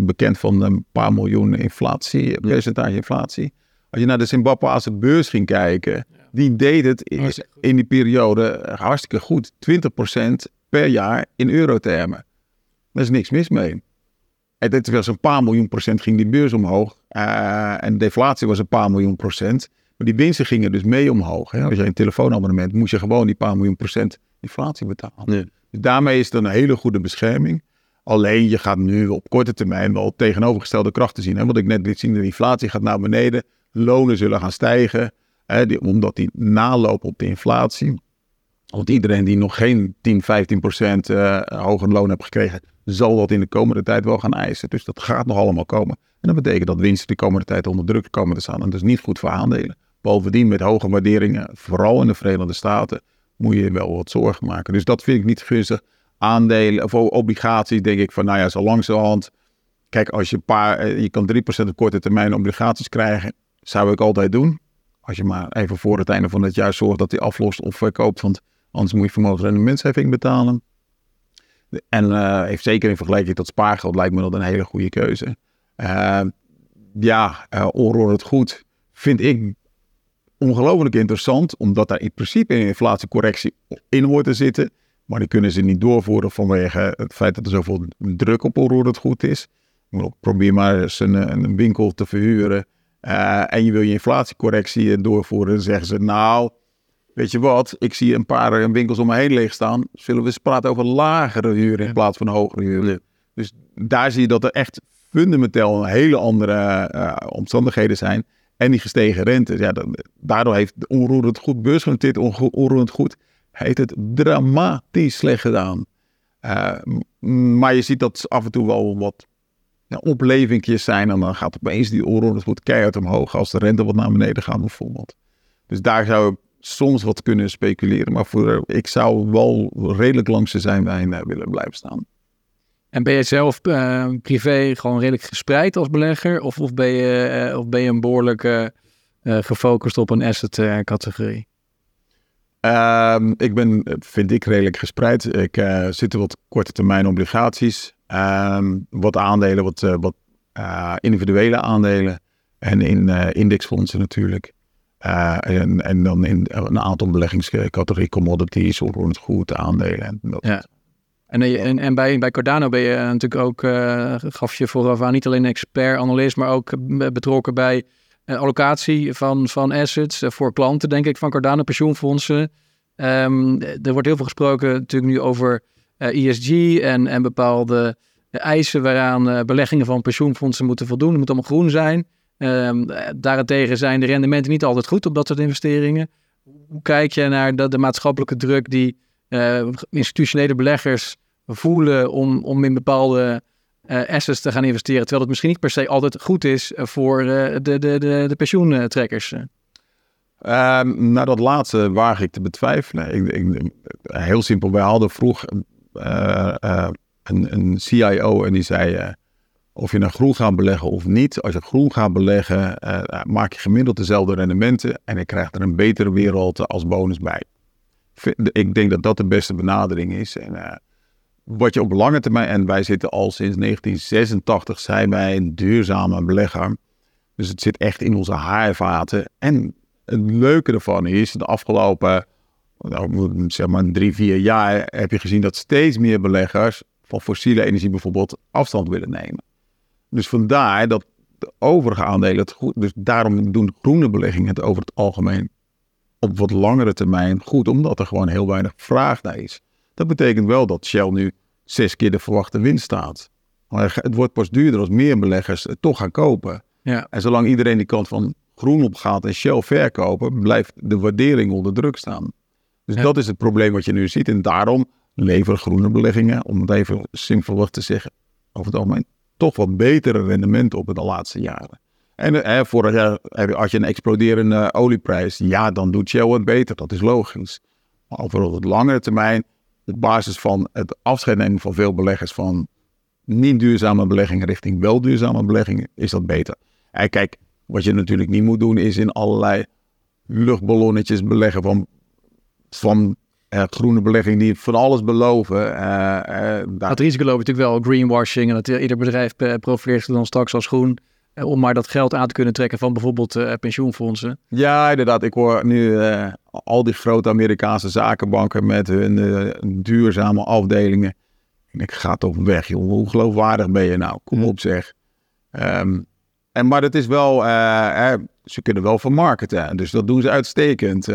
bekend van een paar miljoen inflatie, percentage inflatie. Als je naar de Zimbabweanse beurs ging kijken, die deed het in, in die periode hartstikke goed. 20% per jaar in eurotermen. Daar is niks mis mee. Dit was een paar miljoen procent ging die beurs omhoog. Eh, en deflatie was een paar miljoen procent. Maar die winsten gingen dus mee omhoog. Hè. Als je een telefoonabonnement moest je gewoon die paar miljoen procent inflatie betalen. Dus daarmee is het een hele goede bescherming. Alleen je gaat nu op korte termijn wel tegenovergestelde krachten zien. Hè? Wat ik net liet zien, de inflatie gaat naar beneden. Lonen zullen gaan stijgen. Hè? Die, omdat die nalopen op de inflatie. Want iedereen die nog geen 10, 15 procent eh, hoger loon heeft gekregen, zal dat in de komende tijd wel gaan eisen. Dus dat gaat nog allemaal komen. En dat betekent dat winsten de komende tijd onder druk komen te staan. En dat is niet goed voor aandelen. Bovendien met hoge waarderingen, vooral in de Verenigde Staten, moet je wel wat zorgen maken. Dus dat vind ik niet gunstig. Aandelen of obligaties denk ik van, nou ja, zo langzamerhand. Kijk, als je een paar, eh, je kan 3% op korte termijn obligaties krijgen, zou ik altijd doen. Als je maar even voor het einde van het jaar zorgt dat die aflost of verkoopt, want anders moet je vermogensrendementsheffing betalen. En eh, heeft zeker in vergelijking tot spaargeld lijkt me dat een hele goede keuze. Eh, ja, uh, onroerend goed vind ik ongelooflijk interessant, omdat daar in principe een inflatiecorrectie in hoort te zitten. Maar die kunnen ze niet doorvoeren vanwege het feit dat er zoveel druk op onroerend goed is. Probeer maar eens een, een winkel te verhuren en je wil je inflatiecorrectie doorvoeren. Dan zeggen ze, nou, weet je wat, ik zie een paar winkels om me heen leeg staan. Zullen we eens praten over lagere huren in plaats van hogere huren? Ja. Dus daar zie je dat er echt fundamenteel hele andere uh, omstandigheden zijn. En die gestegen rente. Ja, daardoor heeft de onroerend goed, beursgenoteerd onroerend goed, heeft het dramatisch slecht gedaan. Uh, maar je ziet dat af en toe wel wat ja, oplevingjes zijn. En dan gaat opeens die goed keihard omhoog als de rente wat naar beneden gaat bijvoorbeeld. Dus daar zou soms wat kunnen speculeren. Maar voor, ik zou wel redelijk langs de zijnwijn uh, willen blijven staan. En ben je zelf uh, privé gewoon redelijk gespreid als belegger? Of, of, ben, je, uh, of ben je een behoorlijk uh, gefocust op een asset categorie? Um, ik ben, vind ik, redelijk gespreid. Ik zit er wat korte termijn obligaties. Um, wat aandelen, wat, wat individuele aandelen. En in indexfondsen natuurlijk. En, en dan in een aantal beleggingscategorieën, commodities, onroerend goed, aandelen. En dat ja. En, eh, en, en bij, bij Cardano ben je natuurlijk ook, uh, gaf je vooraf aan, niet alleen expert, analist, maar ook betrokken bij uh, allocatie van, van assets voor klanten, denk ik, van Cardano pensioenfondsen. Um, er wordt heel veel gesproken natuurlijk nu over ESG en, en bepaalde eisen waaraan beleggingen van pensioenfondsen moeten voldoen. Het moet allemaal groen zijn. Um, daarentegen zijn de rendementen niet altijd goed op dat soort investeringen. Hoe kijk je naar de, de maatschappelijke druk die institutionele beleggers voelen om, om in bepaalde uh, assets te gaan investeren. Terwijl het misschien niet per se altijd goed is eh, voor uh, de, de, de, pensioentrekkers. Um, nou, dat laatste waag ik te betwijfelen. Ik, ik, heel simpel, wij hadden vroeg een, een, CIO en die zei... of je naar nou groen gaat beleggen of niet. Als je groen gaat beleggen, maak je gemiddeld dezelfde rendementen... en je krijgt er een betere wereld als bonus bij. Ik denk dat dat de beste benadering is. En wat je op lange termijn, en wij zitten al sinds 1986, zijn wij een duurzame belegger. Dus het zit echt in onze haarvaten. En het leuke ervan is, de afgelopen nou, zeg maar drie, vier jaar heb je gezien dat steeds meer beleggers van fossiele energie bijvoorbeeld afstand willen nemen. Dus vandaar dat de overige aandelen het goed. Dus daarom doen groene beleggingen het over het algemeen op wat langere termijn goed, omdat er gewoon heel weinig vraag naar is. Dat betekent wel dat Shell nu zes keer de verwachte winst staat. Maar het wordt pas duurder als meer beleggers het toch gaan kopen. Ja. En zolang iedereen die kant van groen op gaat en Shell verkopen, blijft de waardering onder druk staan. Dus dat is het probleem wat je nu ziet. En daarom leveren groene beleggingen, om het even simpelweg te zeggen, over het algemeen toch wat betere rendementen op in de laatste jaren. En eh, vorig je een exploderende olieprijs, ja, dan doet Shell het beter. Dat is logisch. Maar over het langere termijn op basis van het afscheid nemen van veel beleggers van niet duurzame beleggingen richting wel duurzame beleggingen, is dat beter. En kijk, wat je natuurlijk niet moet doen, is in allerlei luchtballonnetjes beleggen van, van uh, groene beleggingen die van alles beloven. Uh, uh, dat risico loop je natuurlijk wel greenwashing en dat ieder bedrijf profileert zich dan straks als groen. Eh, om maar dat geld aan te kunnen trekken van bijvoorbeeld pensioenfondsen. Ja, inderdaad. Ik hoor nu al die grote Amerikaanse zakenbanken met hun duurzame afdelingen. En ik ga toch weg, joh. Hoe geloofwaardig ben je nou? Kom op zeg. Um, en, maar het is wel, ze kunnen wel vermarkten. Dus dat doen ze uitstekend.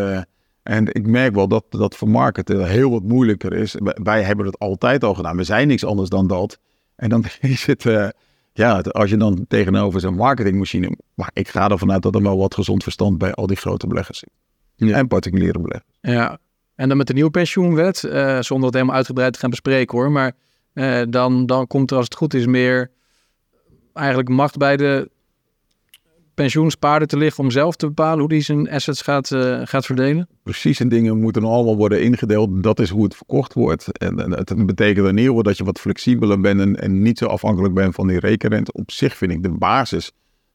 En ik merk wel dat dat vermarkten heel wat moeilijker is. Wij hebben het altijd al gedaan. We zijn niks anders dan dat. En dan is het ja, als je dan tegenover zo'n marketingmachine. Maar ik ga ervan uit dat er wel wat gezond verstand bij al die grote beleggers zit. Ja. En particuliere beleggers. Ja, en dan met de nieuwe pensioenwet, uh, zonder het helemaal uitgebreid te gaan bespreken hoor. Maar uh, dan, dan komt er als het goed is meer eigenlijk macht bij de pensioenspaarden te liggen om zelf te bepalen hoe die zijn assets gaat, uh, gaat verdelen? Precies, en dingen moeten allemaal worden ingedeeld. Dat is hoe het verkocht wordt. En, en het betekent in ieder dat je wat flexibeler bent en, en, niet zo afhankelijk bent van die rekenrente. Op zich vind ik de basis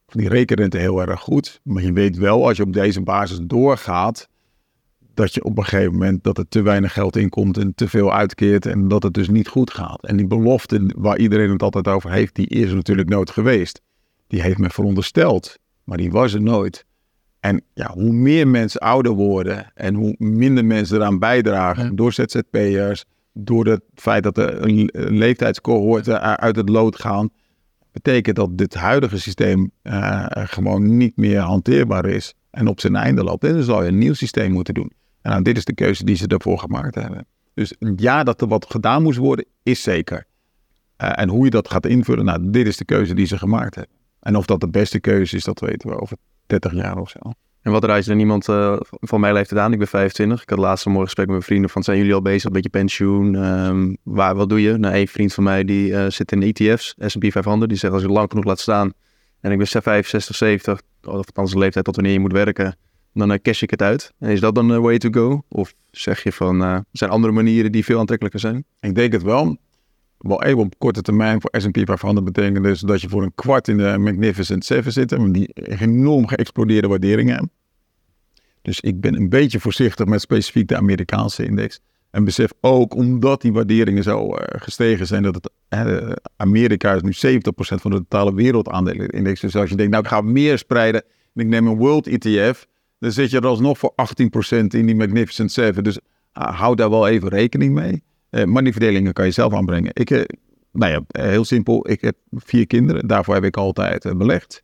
van die rekenrente heel erg goed. Maar je weet wel, als je op deze basis doorgaat, dat je op een gegeven moment dat er te weinig geld inkomt en te veel uitkeert en dat het dus niet goed gaat. En die belofte waar iedereen het altijd over heeft, die is natuurlijk nooit geweest. Die heeft men verondersteld maar die was er nooit. En ja, hoe meer mensen ouder worden en hoe minder mensen eraan bijdragen door ZZP'ers, door het feit dat er een leeftijdscohorten uit het lood gaan, betekent dat dit huidige systeem uh, gewoon niet meer hanteerbaar is en op zijn einde loopt. En dan zal je een nieuw systeem moeten doen. En nou, dit is de keuze die ze daarvoor gemaakt hebben. Dus ja, dat er wat gedaan moest worden, is zeker. Uh, en hoe je dat gaat invullen, nou, dit is de keuze die ze gemaakt hebben. En of dat de beste keuze is, dat weten we over 30 jaar of zo. En wat raad je dan iemand uh, van mijn leeftijd aan? Ik ben 25. Ik had laatst mooi gesprek met mijn vrienden van zijn jullie al bezig, een beetje pensioen? Um, waar, wat doe je? Nou, een vriend van mij die uh, zit in ETF's, S&P 500. Die zegt als je lang genoeg laat staan en ik ben 65, 70, of althans de leeftijd tot wanneer je moet werken, dan uh, cash ik het uit. En is dat dan de way to go? Of zeg je van, er zijn andere manieren die veel aantrekkelijker zijn? Ik denk het wel wel even op korte termijn voor S&P 500 betekent dus dat je voor een kwart in de Magnificent 7 zit. En die enorm geëxplodeerde waarderingen Dus ik ben een beetje voorzichtig met specifiek de Amerikaanse index. En besef ook, omdat die waarderingen zo uh, gestegen zijn, dat het, Amerika is nu 70% van de totale wereldaandelenindex. Dus als je denkt, nou ik ga meer spreiden en ik neem een World ETF, dan zit je er alsnog voor 18% in die Magnificent 7. Dus uh, hou daar wel even rekening mee. Uh, maar die verdelingen kan je zelf aanbrengen. Ik, uh, nou ja, eh, heel simpel. Ik heb vier kinderen. Daarvoor heb ik altijd belegd.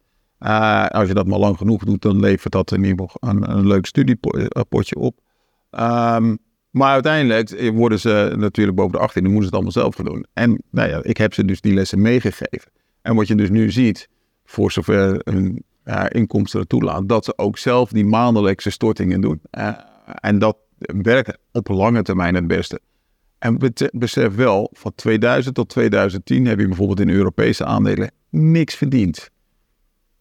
als je dat maar lang genoeg doet, dan levert dat in ieder geval een, leuk studiepotje op. Um, maar uiteindelijk worden ze natuurlijk boven de 18, dan moeten ze het allemaal zelf gaan doen. En nou ja, ik heb ze dus die lessen meegegeven. En wat je dus nu ziet, voor zover hun inkomsten er toelaat, dat ze ook zelf die maandelijkse stortingen doen. En dat werkt op lange termijn het beste. En besef wel, van 2000 tot 2010 heb je bijvoorbeeld in Europese aandelen niks verdiend.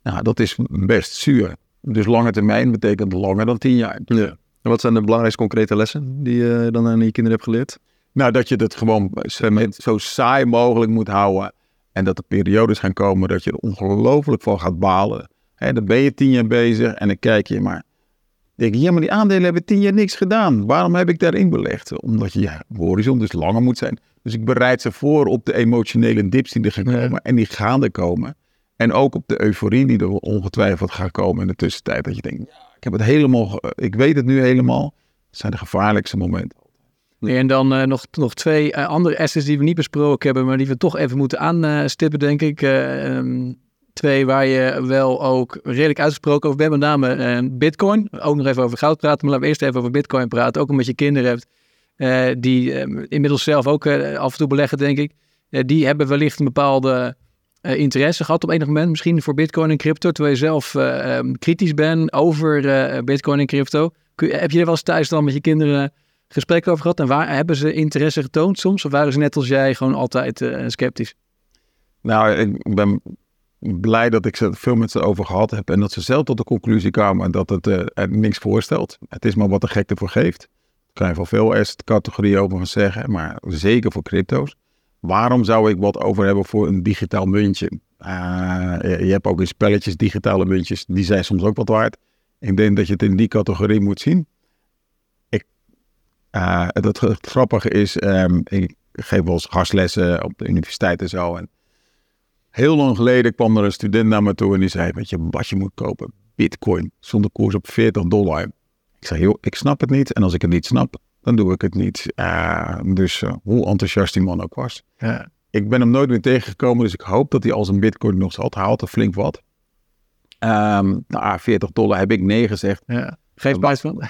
Nou, dat is best zuur. Dus lange termijn betekent langer dan 10 jaar. Ja. En wat zijn de belangrijkste concrete lessen die je dan aan je kinderen hebt geleerd? Nou, dat je het gewoon zo saai mogelijk moet houden. En dat er periodes gaan komen dat je er ongelooflijk van gaat balen. En dan ben je tien jaar bezig en dan kijk je maar denk je, ja, maar die aandelen hebben tien jaar niks gedaan. Waarom heb ik daarin belegd? Omdat je, ja, horizon dus langer moet zijn. Dus ik bereid ze voor op de emotionele dips die er gaan komen. En die gaan er komen. En ook op de euforie die er ongetwijfeld gaat komen in de tussentijd. Dat je denkt, ja, ik heb het helemaal, ik weet het nu helemaal. Dat zijn de gevaarlijkste momenten. Nee, en dan uh, nog, nog twee uh, andere assets die we niet besproken hebben, maar die we toch even moeten aanstippen, denk ik. Uh, um, Twee waar je wel ook redelijk uitgesproken over bent, met name uh, Bitcoin. Ook nog even over goud praten, maar laten we eerst even over Bitcoin praten. Ook omdat je kinderen hebt uh, die uh, inmiddels zelf ook af en toe beleggen, denk ik. die hebben wellicht een bepaalde interesse gehad op enig moment, misschien voor Bitcoin en crypto, terwijl je zelf um, kritisch bent over Bitcoin en crypto. Kun, heb je er wel eens thuis dan met je kinderen gesprekken over gehad? En waar hebben ze interesse getoond soms? Of waren ze net als jij gewoon altijd sceptisch? Nou, ik ben blij dat ik ze veel met ze over gehad heb. En dat ze zelf tot de conclusie kwamen dat het uh, niks voorstelt. Het is maar wat de gek ervoor geeft. Daar kan je van veel categorieën over van zeggen. Maar zeker voor crypto's. Waarom zou ik wat over hebben voor een digitaal muntje? Uh, je hebt ook in spelletjes digitale muntjes. Die zijn soms ook wat waard. Ik denk dat je het in die categorie moet zien. Ik, uh, het, grappige is, um, ik geef wel eens gastlessen op de universiteit en zo. En Heel lang geleden kwam er een student naar me toe en die zei, weet je wat je moet kopen? Bitcoin, zonder koers op 40 dollar. Ik zei, joh, ik snap het niet. En als ik het niet snap, dan doe ik het niet. Uh, dus uh, hoe enthousiast die man ook was. Ja. Ik ben hem nooit meer tegengekomen, dus ik hoop dat hij als een bitcoin nog had er flink wat. Um, nou, 40 dollar heb ik nee gezegd. Ja. Geen spijt van?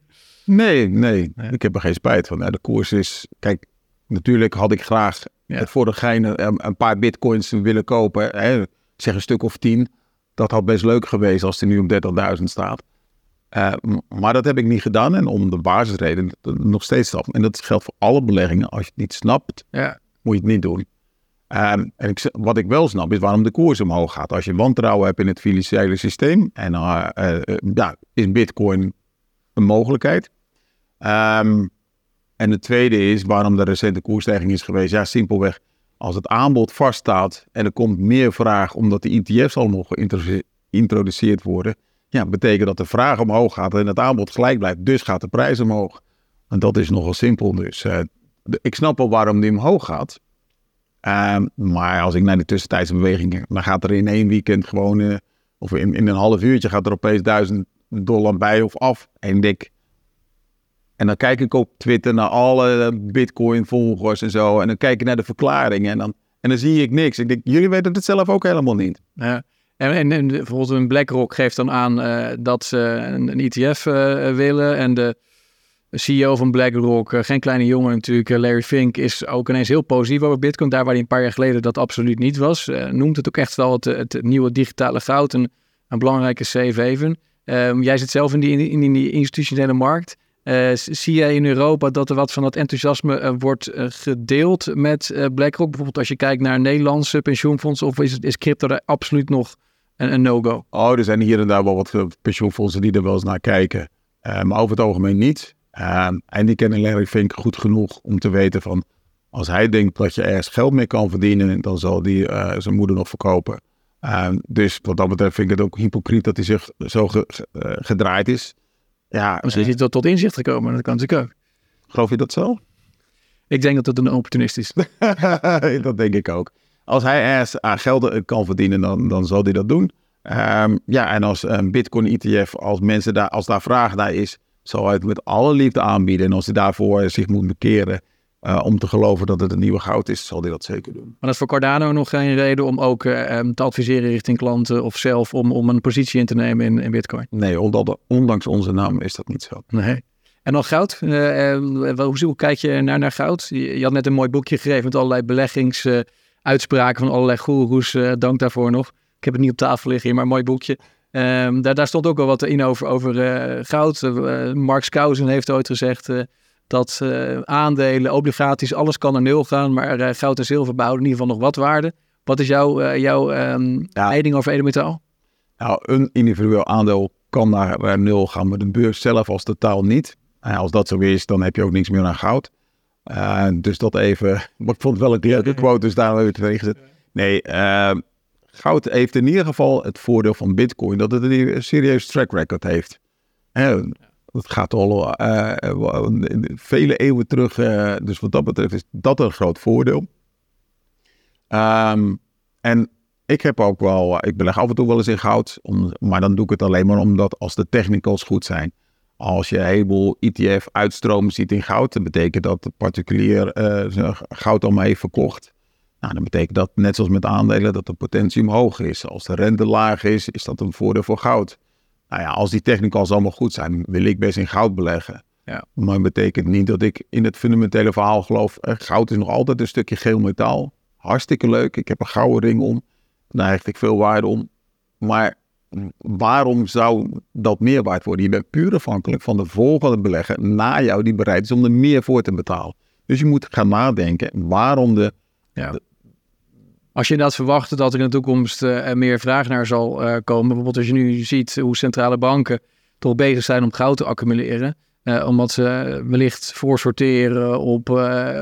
nee, nee, ik heb er geen spijt van. De koers is, kijk, natuurlijk had ik graag ja. voor de gein een, paar bitcoins willen kopen, hè, zeg een stuk of tien. Dat had best leuk geweest als die nu op 30.000 staat. Uh, maar dat heb ik niet gedaan en om de basisreden nog steeds af. En dat geldt voor alle beleggingen. Als je het niet snapt, ja. moet je het niet doen. Um, en ik, wat ik wel snap is waarom de koers omhoog gaat. Als je wantrouwen hebt in het financiële systeem, en uh, uh, ja, is Bitcoin een mogelijkheid. Um, en de tweede is waarom de recente koersstijging is geweest. Ja, simpelweg als het aanbod vaststaat en er komt meer vraag omdat de ETF's allemaal geïntroduceerd worden. Ja, betekent dat de vraag omhoog gaat en het aanbod gelijk blijft. Dus gaat de prijs omhoog. En dat is nogal simpel. Dus uh, ik snap wel waarom die omhoog gaat. Uh, maar als ik naar de tussentijdse bewegingen, dan gaat er in één weekend gewoon, uh, of in, in een half uurtje gaat er opeens duizend dollar bij of af. En ik denk, en dan kijk ik op Twitter naar alle Bitcoin-volgers en zo. En dan kijk ik naar de verklaringen en dan, en dan zie ik niks. Ik denk, jullie weten het zelf ook helemaal niet. Ja. En, en, bijvoorbeeld een BlackRock geeft dan aan uh, dat ze een, ETF uh, eh, willen. En de CEO van BlackRock, uh, geen kleine jongen natuurlijk, Larry Fink, is ook ineens heel positief over Bitcoin. Daar waar hij een paar jaar geleden dat absoluut niet was. noemt het ook echt wel het, het nieuwe digitale goud, een, een belangrijke safe haven. Ehm, jij zit zelf in die, in die institutionele markt. Uh, zie jij in Europa dat er wat van dat enthousiasme uh, wordt uh, gedeeld met BlackRock? Bijvoorbeeld als je kijkt naar Nederlandse pensioenfondsen, of is, is crypto daar absoluut nog een, een no-go? Oh, er zijn hier en daar wel wat pensioenfondsen die er wel eens naar kijken. maar over het algemeen niet. Ehm, en die kennen Larry Fink goed genoeg om te weten van... als hij denkt dat je ergens geld mee kan verdienen... dan zal die zijn moeder nog verkopen. Ehm, dus wat dat betreft vind ik het ook hypocriet dat hij zich zo ge, gedraaid is... Ja, Misschien is hij tot, tot inzicht gekomen. Dat kan natuurlijk ook. Geloof je dat zo? Ik denk dat het een opportunist is. dat denk ik ook. Als hij ergens aan geld kan verdienen, dan, dan zal hij dat doen. Um, ja, en als een Bitcoin ETF, als mensen daar, als daar vraag naar is, zal hij het met alle liefde aanbieden. En als hij daarvoor zich moet bekeren, uh, om te geloven dat het een nieuwe goud is, zal hij dat zeker doen. Maar dat is voor Cardano nog geen reden om ook uh, te adviseren richting klanten of zelf om, om een positie in te nemen in, in Bitcoin? Nee, omdat, ondanks onze naam is dat niet zo. Nee. En dan goud. Uh, hoe, hoe, kijk je naar, naar goud? Je, je, had net een mooi boekje gegeven met allerlei beleggingsuitspraken van allerlei goeroes. dank daarvoor nog. Ik heb het niet op tafel liggen hier, maar een mooi boekje. Um, daar, daar, stond ook wel wat in over, over goud. Mark Skousen heeft ooit gezegd dat uh, aandelen, obligaties, alles kan naar nul gaan, maar uh, goud en zilver behouden in ieder geval nog wat waarde. Wat is jouw, uh, jouw um, ja. mening over edelmetaal? Nou, een individueel aandeel kan naar nul gaan, maar de beurs zelf als totaal niet. En als dat zo is, dan heb je ook niks meer aan goud. dus dat even, maar ik vond het wel een leuke quote, dus daar hebben we het tegen gezet. Nee, ehm, goud heeft in ieder geval het voordeel van bitcoin, dat het een serieus track record heeft. Dat gaat al uh, vele eeuwen terug. Uh, dus wat dat betreft is dat een groot voordeel. Um, en ik heb ook wel, ik beleg af en toe wel eens in goud. Maar dan doe ik het alleen maar omdat als de technicals goed zijn. Als je een heleboel ETF-uitstromen ziet in goud, dan betekent dat de particulier goud al mee heeft verkocht. Nou, dan betekent dat, net zoals met aandelen, dat de potentie omhoog is. Als de rente laag is, is dat een voordeel voor goud. Nou ja, als die technicals allemaal goed zijn, wil ik best in goud beleggen. Ja. Maar dat betekent niet dat ik in het fundamentele verhaal geloof. Eh, goud is nog altijd een stukje geel metaal. Hartstikke leuk. Ik heb een gouden ring om. Daar hecht ik veel waarde om. Maar waarom zou dat meer waard worden? Je bent puur afhankelijk van de volgende belegger na jou die bereid is om er meer voor te betalen. Dus je moet gaan nadenken waarom de, ja. Als je inderdaad verwacht dat er in de toekomst uh, meer vraag naar zal uh, komen, bijvoorbeeld als je nu ziet hoe centrale banken toch bezig zijn om goud te accumuleren, uh, omdat ze wellicht voorsorteren op,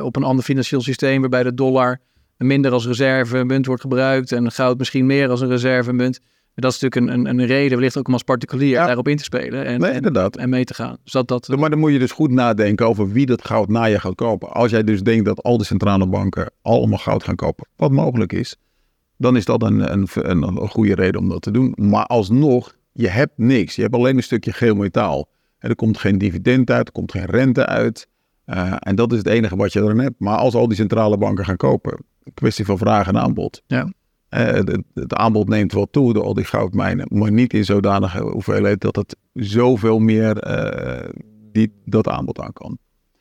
op een ander financieel systeem waarbij de dollar minder als reservemunt wordt gebruikt en goud misschien meer als een reservemunt. Dat is natuurlijk een, een, een reden, wellicht ook om als particulier daarop in te spelen en, nee. En, en, mee te gaan. Dus dat, dat, maar dan moet je dus goed nadenken over wie dat goud na je gaat kopen. Als jij dus denkt dat al die centrale banken allemaal goud gaan kopen, wat mogelijk is, dan is dat een, een, een, een goede reden om dat te doen. Maar alsnog, je hebt niks. Je hebt alleen een stukje geel metaal. er komt geen dividend uit, er komt geen rente uit. Uh, en dat is het enige wat je erin hebt. Maar als al die centrale banken gaan kopen, kwestie van vraag en aanbod. Ja. Uh, het, aanbod neemt wel toe door al die goudmijnen, maar niet in zodanige hoeveelheid dat het zoveel meer die, dat aanbod aan kan.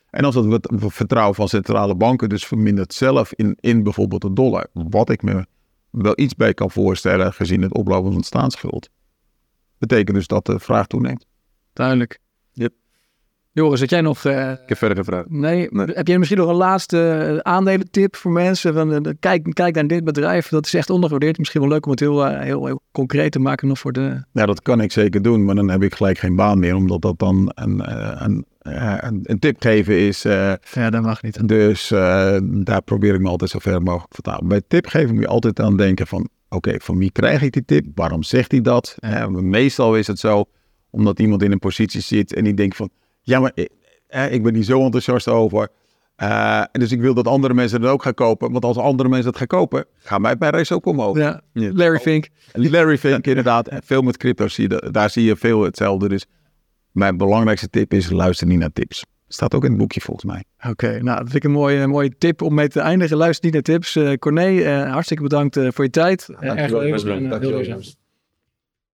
En als dat het vertrouwen van centrale banken dus vermindert zelf in, in bijvoorbeeld de dollar, wat ik me wel iets bij kan voorstellen gezien het oplopen van staatsschuld, betekent dus dat de vraag toeneemt. Duidelijk. Joris, had jij nog... Uh, ik heb verder gevraagd. Nee, heb jij misschien nog een laatste eh, aandelentip voor mensen? Van, uh, kijk, kijk naar dit bedrijf, dat is echt ondergewaardeerd. Misschien wel leuk om het heel, heel, heel, concreet te maken nog voor de... Ja, dat kan ik zeker doen, maar dan heb ik gelijk geen baan meer. Omdat dat dan een, een, een, een tip geven is. ja, dat mag niet. Dus daar probeer ik me altijd zo ver mogelijk te vertalen. Bij tip geven moet je altijd aan denken van... Oké, van wie krijg ik die tip? Waarom zegt hij dat? meestal is het zo omdat iemand in een positie zit en die denkt van ja, maar eh, ik ben hier zo enthousiast over. Uh, dus ik wil dat andere mensen het ook gaan kopen. Want als andere mensen het gaan kopen, gaan mijn prijs ook omhoog. Ja, Larry Fink. Larry Fink, inderdaad. En veel met crypto zie je, daar zie je veel hetzelfde. Dus mijn belangrijkste tip is, luister niet naar tips. Staat ook in het boekje volgens mij. Oké, nou dat vind ik een mooie, mooie tip om mee te eindigen. Luister niet naar tips. Uh, Corné, uh, hartstikke bedankt voor je tijd. Ja, erg leuk. Heel leuk.